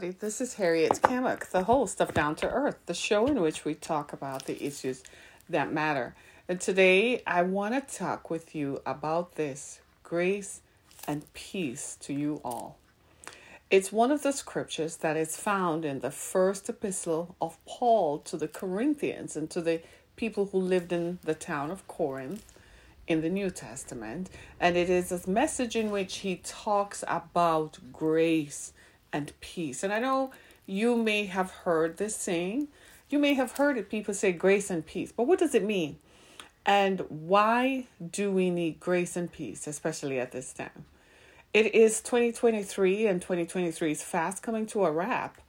This is Harriet Cammock, the host of Down to Earth, the show in which we talk about the issues that matter. And today I want to talk with you about this grace and peace to you all. It's one of the scriptures that is found in the first epistle of Paul to the Corinthians and to the people who lived in the town of Corinth in the New Testament. And it is a message in which he talks about grace and peace. And I know you may have heard this saying. You may have heard it people say grace and peace. But what does it mean? And why do we need grace and peace, especially at this time? It is 2023 and 2023 is fast coming to a wrap.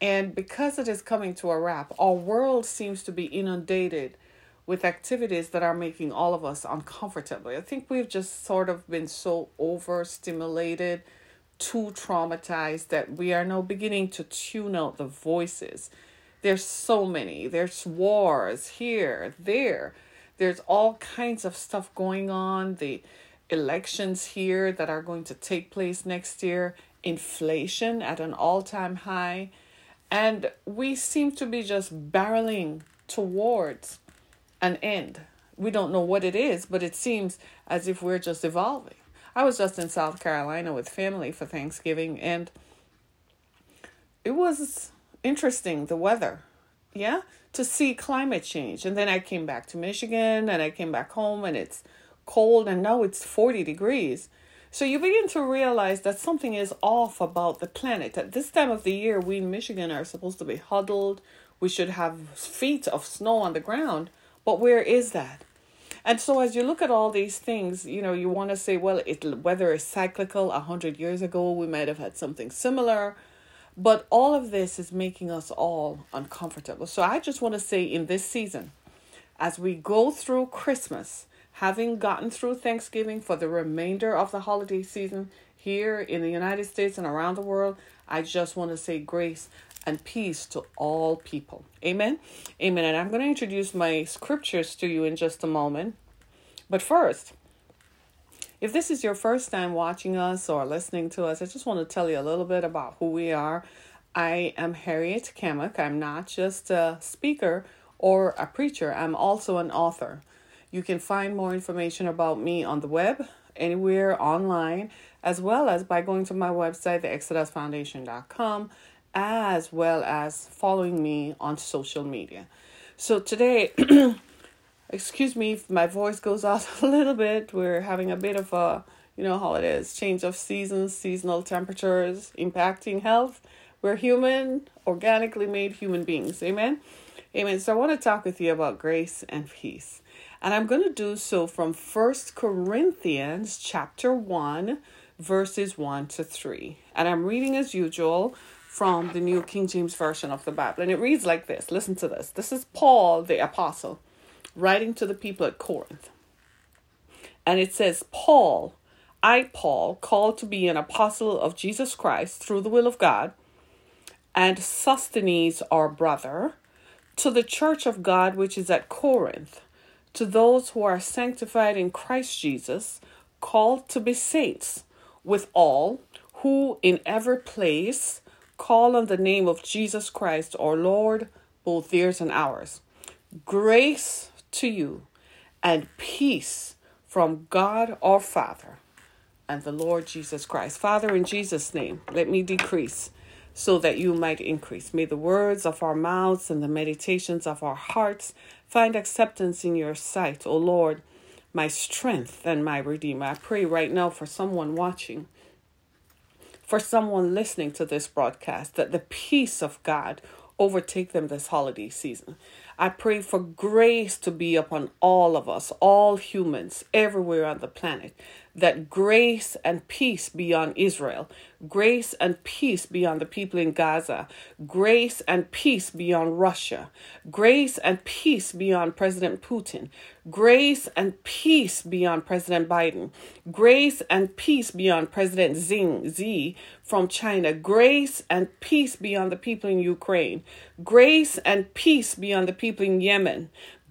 And because it is coming to a wrap, our world seems to be inundated with activities that are making all of us uncomfortable. I think we've just sort of been so overstimulated too traumatized that we are now beginning to tune out the voices. There's so many. There's wars here, there. There's all kinds of stuff going on. The elections here that are going to take place next year, inflation at an all time high. And we seem to be just barreling towards an end. We don't know what it is, but it seems as if we're just evolving. I was just in South Carolina with family for Thanksgiving and it was interesting the weather. Yeah, to see climate change. And then I came back to Michigan and I came back home and it's cold and now it's 40 degrees. So you begin to realize that something is off about the planet. At this time of the year, we in Michigan are supposed to be huddled. We should have feet of snow on the ground. But where is that? And so as you look at all these things, you know, you want to say, well, it whether it's cyclical, a hundred years ago we might have had something similar, but all of this is making us all uncomfortable. So I just want to say in this season, as we go through Christmas, having gotten through Thanksgiving for the remainder of the holiday season here in the United States and around the world, I just want to say grace and peace to all people. Amen. Amen. And I'm going to introduce my scriptures to you in just a moment. But first, if this is your first time watching us or listening to us, I just want to tell you a little bit about who we are. I am Harriet Cammock. I'm not just a speaker or a preacher, I'm also an author. You can find more information about me on the web, anywhere online, as well as by going to my website, the theexodusfoundation.com as well as following me on social media. So today, excuse me if my voice goes out a little bit. We're having a bit of a, you know how it is, change of seasons, seasonal temperatures impacting health. We're human, organically made human beings. Amen. Amen. So I want to talk with you about grace and peace. And I'm going to do so from First Corinthians chapter 1 verses 1 to 3. And I'm reading as usual from the New King James Version of the Bible. And it reads like this Listen to this. This is Paul, the apostle, writing to the people at Corinth. And it says, Paul, I, Paul, called to be an apostle of Jesus Christ through the will of God, and Sosthenes, our brother, to the church of God which is at Corinth, to those who are sanctified in Christ Jesus, called to be saints, with all who in every place call on the name of Jesus Christ, our Lord, both theirs and ours. Grace to you and peace from God our Father and the Lord Jesus Christ. Father, in Jesus' name, let me decrease so that you might increase. May the words of our mouths and the meditations of our hearts find acceptance in your sight, O Lord, my strength and my redeemer. I pray right now for someone watching for someone listening to this broadcast that the peace of God overtake them this holiday season. I pray for grace to be upon all of us, all humans, everywhere on the planet, that grace and peace be on Israel, grace and peace be on the people in Gaza, grace and peace be on Russia, grace and peace be on President Putin, grace and peace be on President Biden, grace and peace be on President Xi, Xi from China, grace and peace be on the people in Ukraine, grace and peace be on the people in Yemen,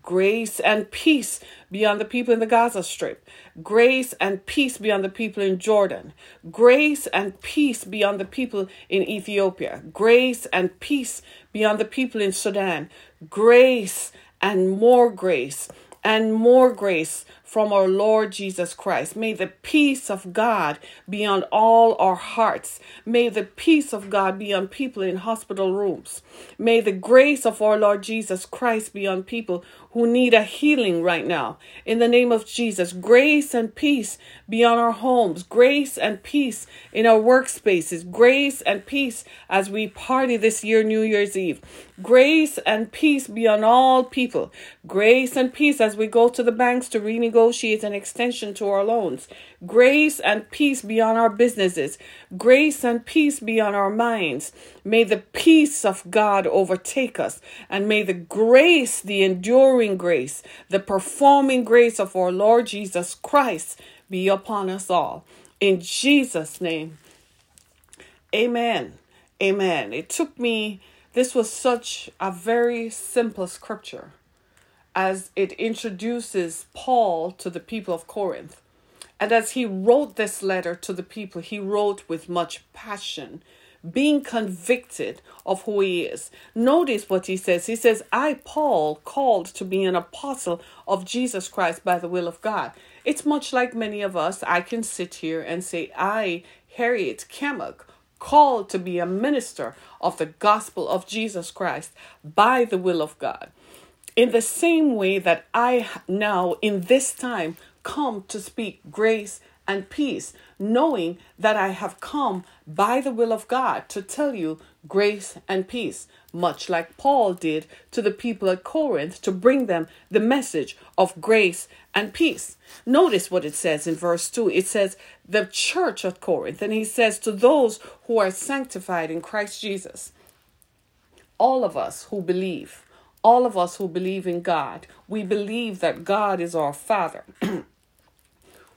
Grace and peace be on the people in the Gaza Strip. Grace and peace be on the people in Jordan. Grace and peace be on the people in Ethiopia. Grace and peace be on the people in Sudan. Grace and more grace and more grace from our Lord Jesus Christ. May the peace of God be on all our hearts. May the peace of God be on people in hospital rooms. May the grace of our Lord Jesus Christ be on people who need a healing right now. In the name of Jesus, grace and peace be on our homes, grace and peace in our workspaces, grace and peace as we party this year, New Year's Eve. Grace and peace be on all people. Grace and peace as we go to the banks to renegotiate negotiate an extension to our loans. Grace and peace be on our businesses. Grace and peace be on our minds. May the peace of God overtake us. And may the grace, the enduring grace, the performing grace of our Lord Jesus Christ be upon us all. In Jesus' name, amen. Amen. It took me, this was such a very simple scripture as it introduces Paul to the people of Corinth. And as he wrote this letter to the people, he wrote with much passion, being convicted of who he is. Notice what he says. He says, I, Paul, called to be an apostle of Jesus Christ by the will of God. It's much like many of us. I can sit here and say, I, Harriet Cammock, called to be a minister of the gospel of Jesus Christ by the will of God in the same way that I now, in this time, come to speak grace and peace, knowing that I have come by the will of God to tell you grace and peace, much like Paul did to the people at Corinth to bring them the message of grace and peace. Notice what it says in verse 2. It says, The church at Corinth, and he says, To those who are sanctified in Christ Jesus, all of us who believe, all of us who believe in God, we believe that God is our Father.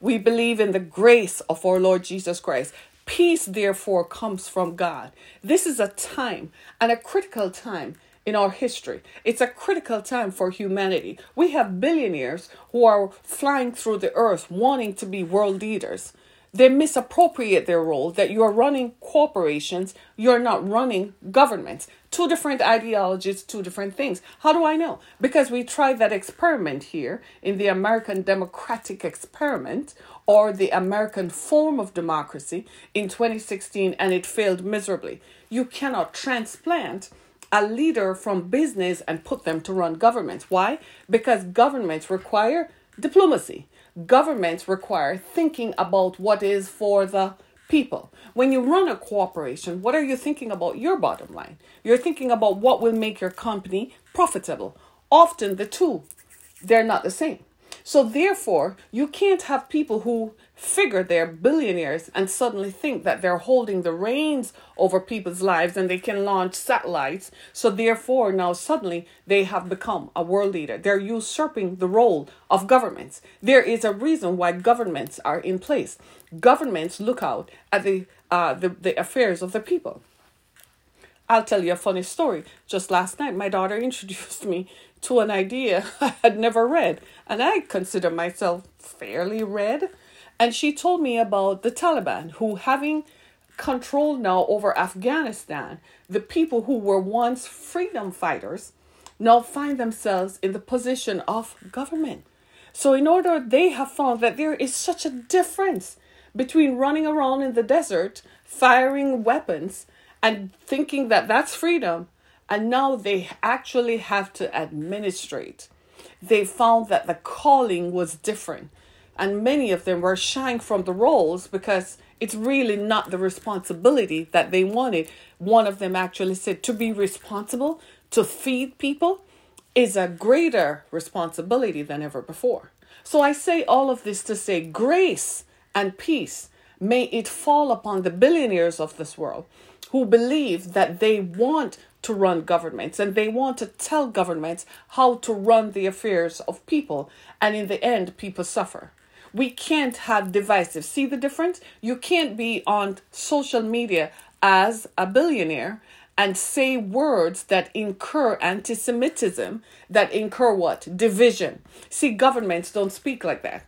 we believe in the grace of our Lord Jesus Christ. Peace, therefore, comes from God. This is a time and a critical time in our history. It's a critical time for humanity. We have billionaires who are flying through the earth wanting to be world leaders they misappropriate their role that you're running corporations, you're not running governments. Two different ideologies, two different things. How do I know? Because we tried that experiment here in the American democratic experiment or the American form of democracy in 2016 and it failed miserably. You cannot transplant a leader from business and put them to run governments. Why? Because governments require diplomacy governments require thinking about what is for the people. When you run a corporation, what are you thinking about your bottom line? You're thinking about what will make your company profitable. Often the two, they're not the same. So therefore, you can't have people who figure they're billionaires and suddenly think that they're holding the reins over people's lives and they can launch satellites. So therefore, now suddenly they have become a world leader. They're usurping the role of governments. There is a reason why governments are in place. Governments look out at the uh, the, the affairs of the people. I'll tell you a funny story. Just last night, my daughter introduced me to an idea I had never read, and I consider myself fairly read. And she told me about the Taliban, who, having control now over Afghanistan, the people who were once freedom fighters now find themselves in the position of government. So, in order, they have found that there is such a difference between running around in the desert, firing weapons, and thinking that that's freedom, and now they actually have to administrate. They found that the calling was different and many of them were shying from the roles because it's really not the responsibility that they wanted. One of them actually said to be responsible to feed people is a greater responsibility than ever before. So I say all of this to say grace and peace may it fall upon the billionaires of this world who believe that they want to run governments and they want to tell governments how to run the affairs of people and in the end people suffer we can't have divisive. See the difference? You can't be on social media as a billionaire and say words that incur anti Semitism, that incur what? Division. See, governments don't speak like that.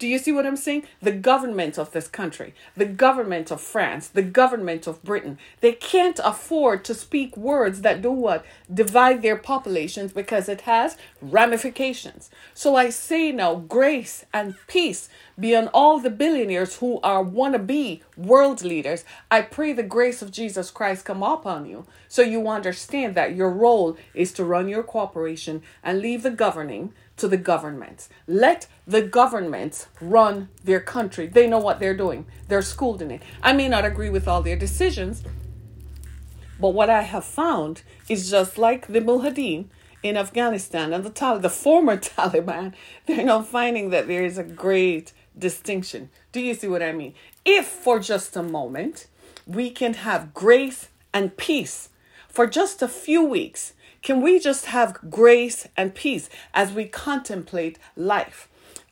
Do you see what I'm saying? The government of this country, the government of France, the government of Britain, they can't afford to speak words that do what? Divide their populations because it has ramifications. So I say now, grace and peace be on all the billionaires who are wannabe world leaders. I pray the grace of Jesus Christ come upon you so you understand that your role is to run your corporation and leave the governing to the governments. Let the governments run their country. They know what they're doing. They're schooled in it. I may not agree with all their decisions, but what I have found is just like the Mujahideen in Afghanistan and the Tal- the former Taliban, they're now finding that there is a great distinction. Do you see what I mean? If for just a moment we can have grace and peace for just a few weeks, can we just have grace and peace as we contemplate life?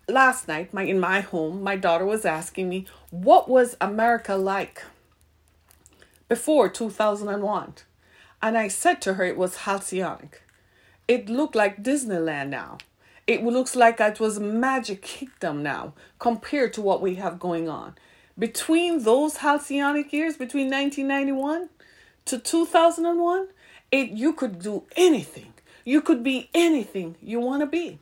Last night, my in my home, my daughter was asking me, "What was America like before 2001?" And I said to her it was halcyon. It looked like Disneyland now. It looks like it was Magic Kingdom now compared to what we have going on. Between those halcyonic years, between 1991 to 2001, it you could do anything. You could be anything you want to be.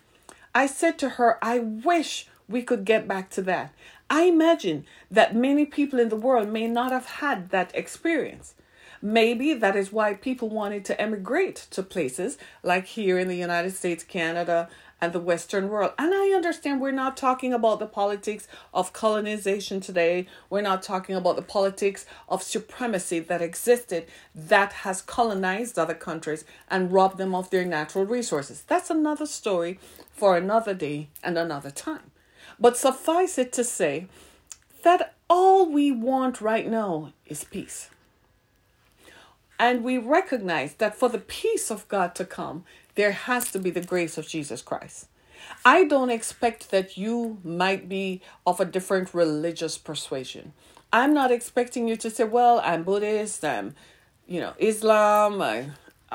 I said to her, I wish we could get back to that. I imagine that many people in the world may not have had that experience. Maybe that is why people wanted to emigrate to places like here in the United States, Canada, and the Western world. And I understand we're not talking about the politics of colonization today. We're not talking about the politics of supremacy that existed that has colonized other countries and robbed them of their natural resources. That's another story for another day and another time. But suffice it to say that all we want right now is peace. And we recognize that for the peace of God to come, there has to be the grace of Jesus Christ. I don't expect that you might be of a different religious persuasion. I'm not expecting you to say, well, I'm Buddhist, I'm, you know, Islam, I,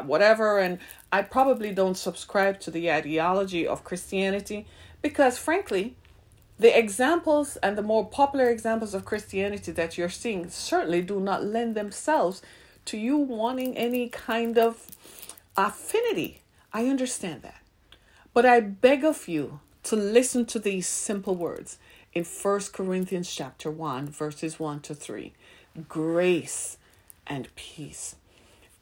whatever, and I probably don't subscribe to the ideology of Christianity because, frankly, the examples and the more popular examples of Christianity that you're seeing certainly do not lend themselves to you wanting any kind of affinity. I understand that. But I beg of you to listen to these simple words in 1 Corinthians chapter 1 verses 1 to 3. Grace and peace.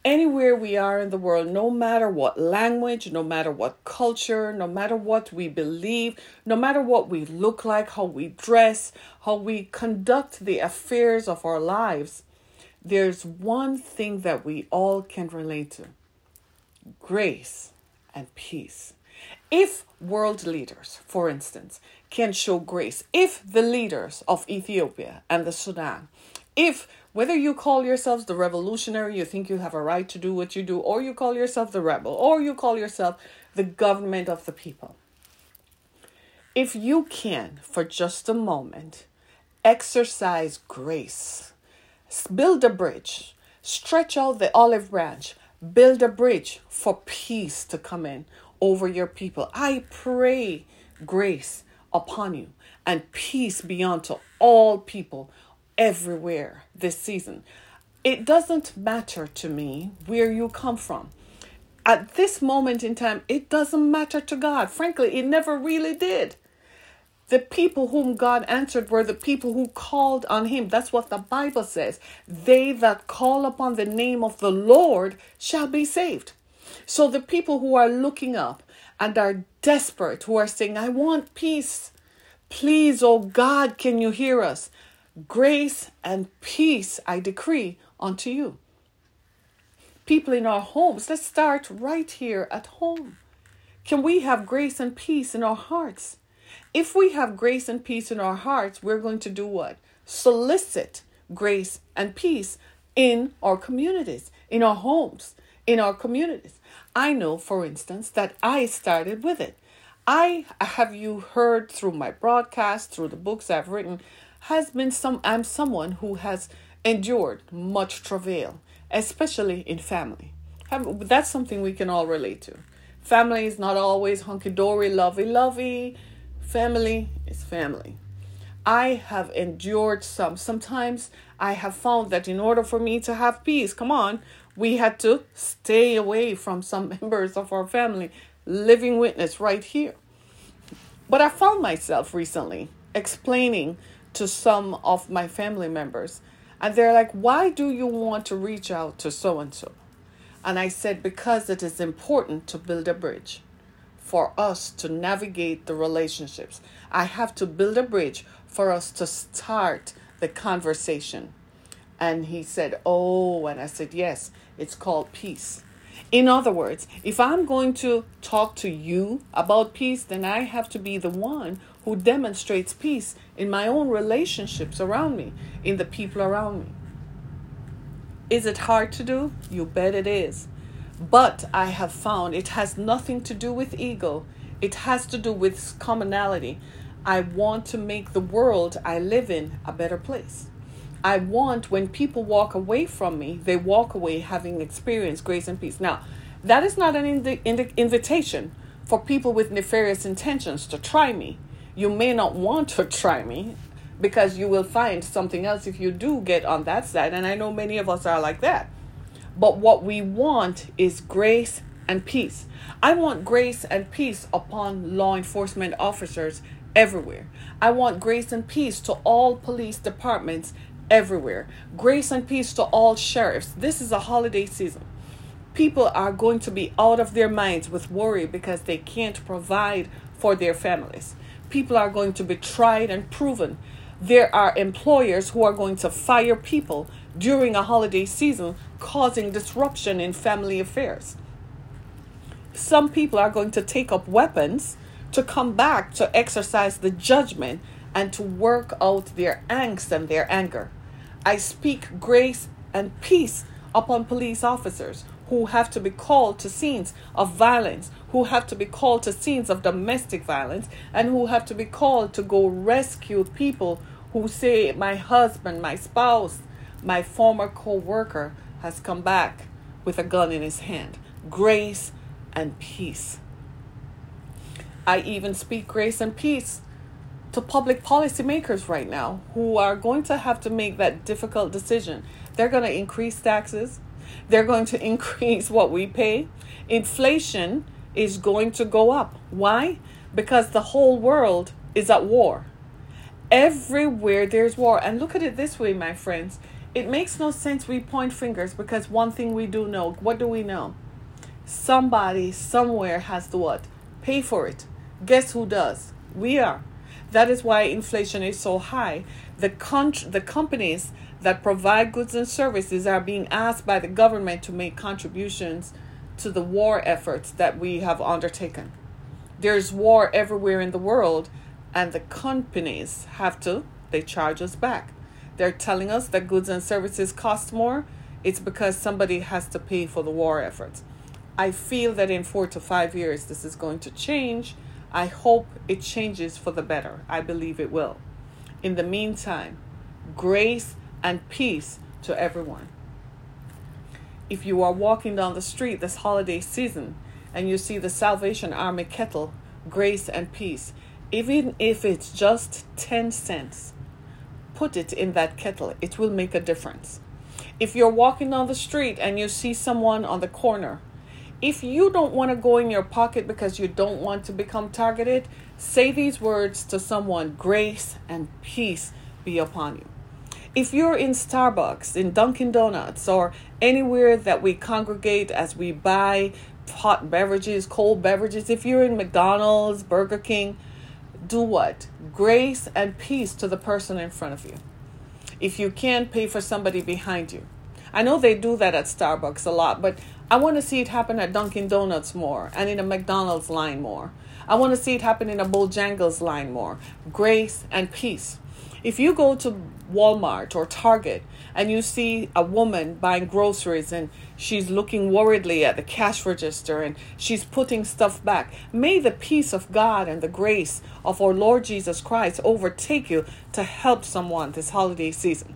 Anywhere we are in the world, no matter what language, no matter what culture, no matter what we believe, no matter what we look like, how we dress, how we conduct the affairs of our lives, there's one thing that we all can relate to grace and peace. If world leaders, for instance, can show grace, if the leaders of Ethiopia and the Sudan, if whether you call yourselves the revolutionary, you think you have a right to do what you do, or you call yourself the rebel, or you call yourself the government of the people, if you can, for just a moment, exercise grace Build a bridge. Stretch out the olive branch. Build a bridge for peace to come in over your people. I pray grace upon you and peace be unto all people everywhere this season. It doesn't matter to me where you come from. At this moment in time, it doesn't matter to God. Frankly, it never really did. The people whom God answered were the people who called on him. That's what the Bible says. They that call upon the name of the Lord shall be saved. So the people who are looking up and are desperate, who are saying, I want peace. Please, oh God, can you hear us? Grace and peace I decree unto you. People in our homes, let's start right here at home. Can we have grace and peace in our hearts? If we have grace and peace in our hearts, we're going to do what? Solicit grace and peace in our communities, in our homes, in our communities. I know, for instance, that I started with it. I have you heard through my broadcast, through the books I've written, has been some I'm someone who has endured much travail especially in family. That's something we can all relate to. Family is not always hunky dory, lovey lovey. Family is family. I have endured some. Sometimes I have found that in order for me to have peace, come on, we had to stay away from some members of our family, living witness right here. But I found myself recently explaining to some of my family members, and they're like, Why do you want to reach out to so and so? And I said, Because it is important to build a bridge for us to navigate the relationships. I have to build a bridge for us to start the conversation. And he said, Oh, and I said, Yes, it's called peace. In other words, if I'm going to talk to you about peace, then I have to be the one who demonstrates peace in my own relationships around me, in the people around me. Is it hard to do? You bet it is. But I have found it has nothing to do with ego, it has to do with commonality. I want to make the world I live in a better place. I want when people walk away from me, they walk away having experienced grace and peace. Now, that is not an invitation for people with nefarious intentions to try me. You may not want to try me because you will find something else if you do get on that side. And I know many of us are like that. But what we want is grace and peace. I want grace and peace upon law enforcement officers everywhere. I want grace and peace to all police departments everywhere. Grace and peace to all sheriffs. This is a holiday season. People are going to be out of their minds with worry because they can't provide for their families. People are going to be tried and proven. There are employers who are going to fire people during a holiday season, causing disruption in family affairs. Some people are going to take up weapons to come back to exercise the judgment and to work out their angst and their anger. I speak grace and peace upon police officers who have to be called to scenes of violence, who have to be called to scenes of domestic violence, and who have to be called to go rescue people who say, My husband, my spouse, my former co worker has come back with a gun in his hand. Grace and peace. I even speak grace and peace to public policymakers right now who are going to have to make that difficult decision. They're going to increase taxes, they're going to increase what we pay. Inflation is going to go up. Why? Because the whole world is at war. Everywhere there's war. And look at it this way, my friends. It makes no sense we point fingers because one thing we do know what do we know? Somebody somewhere has to what? Pay for it. Guess who does? We are. That is why inflation is so high. The, con- the companies that provide goods and services are being asked by the government to make contributions to the war efforts that we have undertaken. There's war everywhere in the world, and the companies have to, they charge us back. They're telling us that goods and services cost more. It's because somebody has to pay for the war efforts. I feel that in four to five years, this is going to change I hope it changes for the better. I believe it will. In the meantime, grace and peace to everyone. If you are walking down the street this holiday season and you see the Salvation Army kettle, grace and peace, even if it's just 10 cents, put it in that kettle. It will make a difference. If you're walking down the street and you see someone on the corner if you don't want to go in your pocket because you don't want to become targeted, say these words to someone grace and peace be upon you. If you're in Starbucks, in Dunkin' Donuts, or anywhere that we congregate as we buy hot beverages, cold beverages, if you're in McDonald's, Burger King, do what? Grace and peace to the person in front of you. If you can't pay for somebody behind you. I know they do that at Starbucks a lot, but I want to see it happen at Dunkin' Donuts more and in a McDonald's line more. I want to see it happen in a Bojangles line more. Grace and peace. If you go to Walmart or Target and you see a woman buying groceries and she's looking worriedly at the cash register and she's putting stuff back, may the peace of God and the grace of our Lord Jesus Christ overtake you to help someone this holiday season.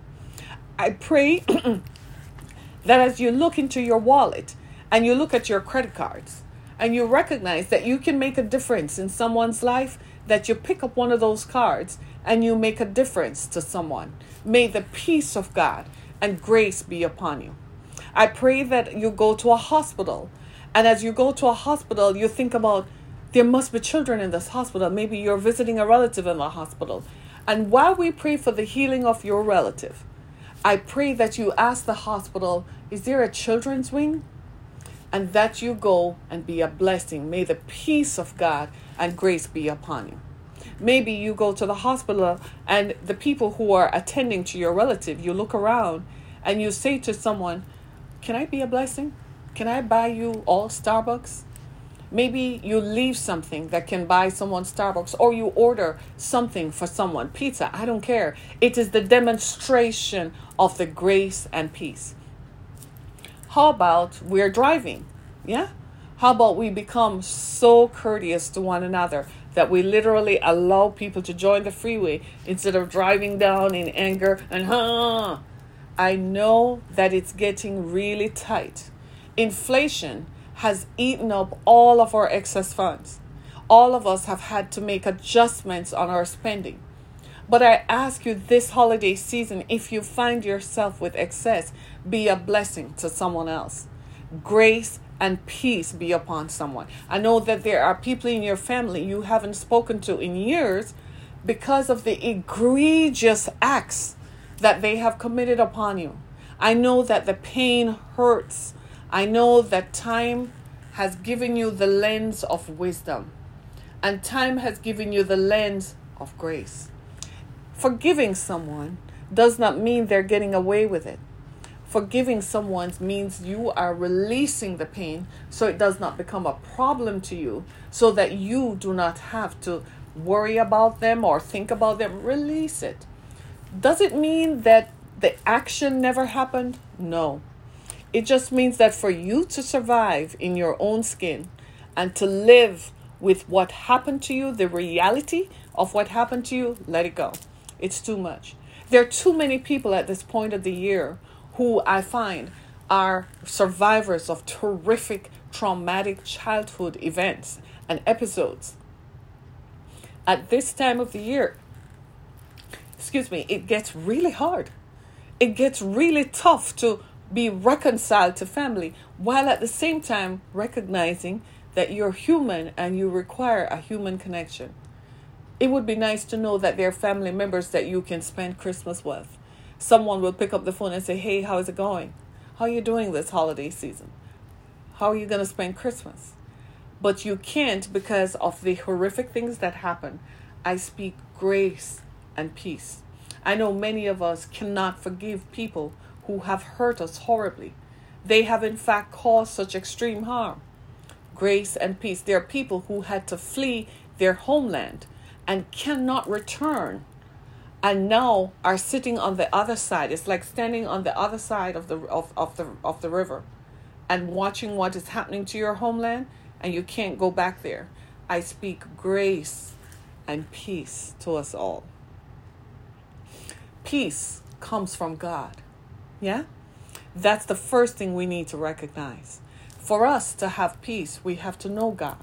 I pray that as you look into your wallet and you look at your credit cards and you recognize that you can make a difference in someone's life, that you pick up one of those cards and you make a difference to someone. May the peace of God and grace be upon you. I pray that you go to a hospital, and as you go to a hospital, you think about there must be children in this hospital. Maybe you're visiting a relative in the hospital. And while we pray for the healing of your relative, I pray that you ask the hospital, is there a children's wing? And that you go and be a blessing. May the peace of God and grace be upon you. Maybe you go to the hospital and the people who are attending to your relative, you look around and you say to someone, Can I be a blessing? Can I buy you all Starbucks? Maybe you leave something that can buy someone Starbucks or you order something for someone, pizza, I don't care. It is the demonstration of the grace and peace. How about we're driving? Yeah? How about we become so courteous to one another that we literally allow people to join the freeway instead of driving down in anger and huh? I know that it's getting really tight. Inflation has eaten up all of our excess funds. All of us have had to make adjustments on our spending. But I ask you this holiday season if you find yourself with excess, be a blessing to someone else. Grace and peace be upon someone. I know that there are people in your family you haven't spoken to in years because of the egregious acts that they have committed upon you. I know that the pain hurts I know that time has given you the lens of wisdom, and time has given you the lens of grace. Forgiving someone does not mean they're getting away with it. Forgiving someone means you are releasing the pain so it does not become a problem to you, so that you do not have to worry about them or think about them. Release it. Does it mean that the action never happened? No. It just means that for you to survive in your own skin and to live with what happened to you, the reality of what happened to you, let it go. It's too much. There are too many people at this point of the year who I find are survivors of terrific traumatic childhood events and episodes. At this time of the year, excuse me, it gets really hard. It gets really tough to be reconciled to family while at the same time recognizing that you're human and you require a human connection. It would be nice to know that there are family members that you can spend Christmas with. Someone will pick up the phone and say, Hey, how is it going? How are you doing this holiday season? How are you going to spend Christmas? But you can't because of the horrific things that happen. I speak grace and peace. I know many of us cannot forgive people who have hurt us horribly. They have, in fact, caused such extreme harm. Grace and peace. There are people who had to flee their homeland and cannot return and now are sitting on the other side. It's like standing on the other side of the of, of the of the river and watching what is happening to your homeland and you can't go back there. I speak grace and peace to us all. Peace comes from God. Yeah? That's the first thing we need to recognize. For us to have peace, we have to know God.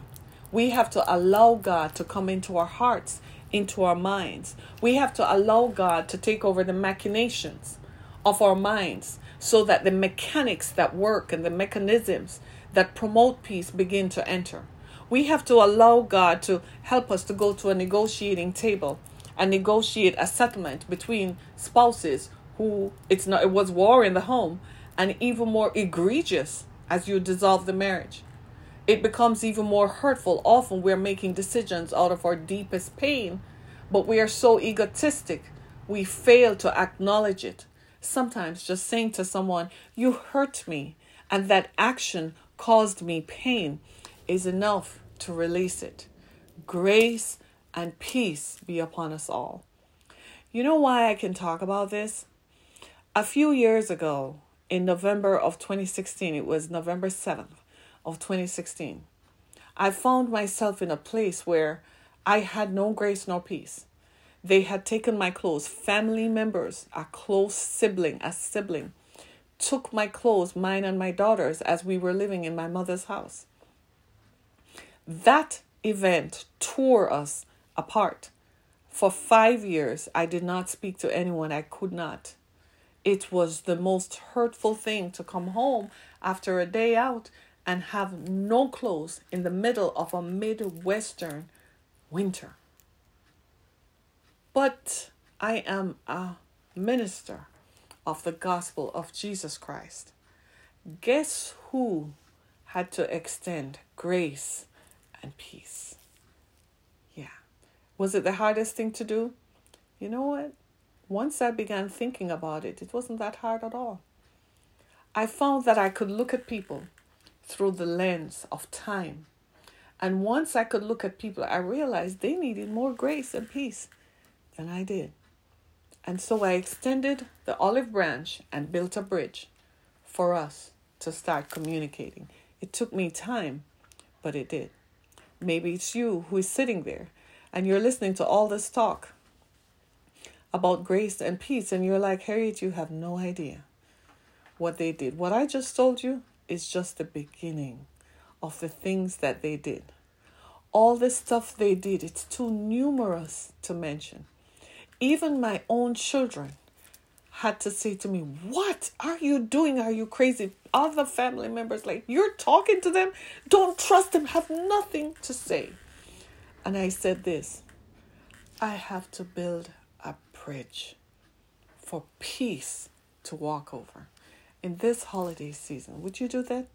We have to allow God to come into our hearts, into our minds. We have to allow God to take over the machinations of our minds so that the mechanics that work and the mechanisms that promote peace begin to enter. We have to allow God to help us to go to a negotiating table and negotiate a settlement between spouses who it's not it was war in the home and even more egregious as you dissolve the marriage it becomes even more hurtful. Often we're making decisions out of our deepest pain but we are so egotistic we fail to acknowledge it. Sometimes just saying to someone you hurt me and that action caused me pain is enough to release it. Grace and peace be upon us all. You know why I can talk about this? A few years ago, in November of 2016, it was November 7th of 2016, I found myself in a place where I had no grace nor peace. They had taken my clothes, family members, a close sibling, a sibling, took my clothes, mine and my daughter's, as we were living in my mother's house. That event tore us apart. For five years, I did not speak to anyone. I could not. It was the most hurtful thing to come home after a day out and have no clothes in the middle of a Midwestern winter. But I am a minister of the gospel of Jesus Christ. Guess who had to extend grace and peace? Yeah. Was it the hardest thing to do? You know what? Once I began thinking about it, it wasn't that hard at all. I found that I could look at people through the lens of time. And once I could look at people, I realized they needed more grace and peace than I did. And so I extended the olive branch and built a bridge for us to start communicating. It took me time, but it did. Maybe it's you who is sitting there and you're listening to all this talk about grace and peace, and you're like, Harriet, you have no idea what they did. What I just told you is just the beginning of the things that they did. All the stuff they did, it's too numerous to mention. Even my own children had to say to me, What are you doing? Are you crazy? Other family members, like, you're talking to them? Don't trust them, have nothing to say. And I said this I have to build a bridge for peace to walk over. In this holiday season, would you do that?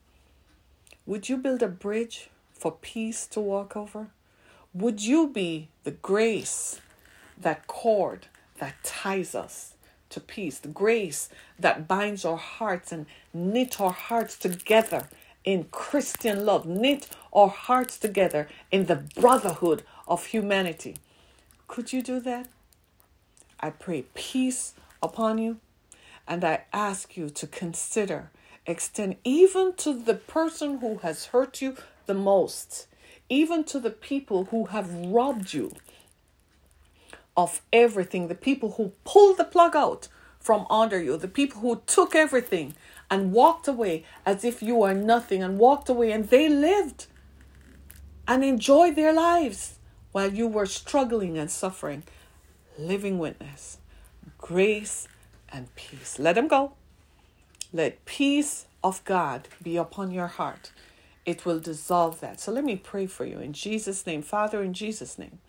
Would you build a bridge for peace to walk over? Would you be the grace that cord that ties us to peace, the grace that binds our hearts and knit our hearts together in Christian love, knit our hearts together in the brotherhood of humanity. Could you do that? I pray peace upon you, and I ask you to consider, extend even to the person who has hurt you the most, even to the people who have robbed you of everything, the people who pulled the plug out from under you, the people who took everything and walked away as if you are nothing and walked away and they lived and enjoyed their lives while you were struggling and suffering. Living witness, grace and peace. Let them go. Let peace of God be upon your heart. It will dissolve that. So let me pray for you in Jesus' name. Father, in Jesus' name.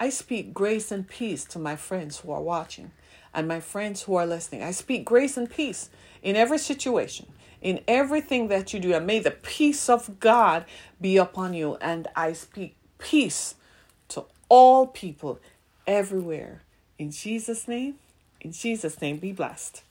I speak grace and peace to my friends who are watching and my friends who are listening. I speak grace and peace in every situation, in everything that you do. And may the peace of God be upon you. And I speak peace to all people everywhere. In Jesus' name, in Jesus' name, be blessed.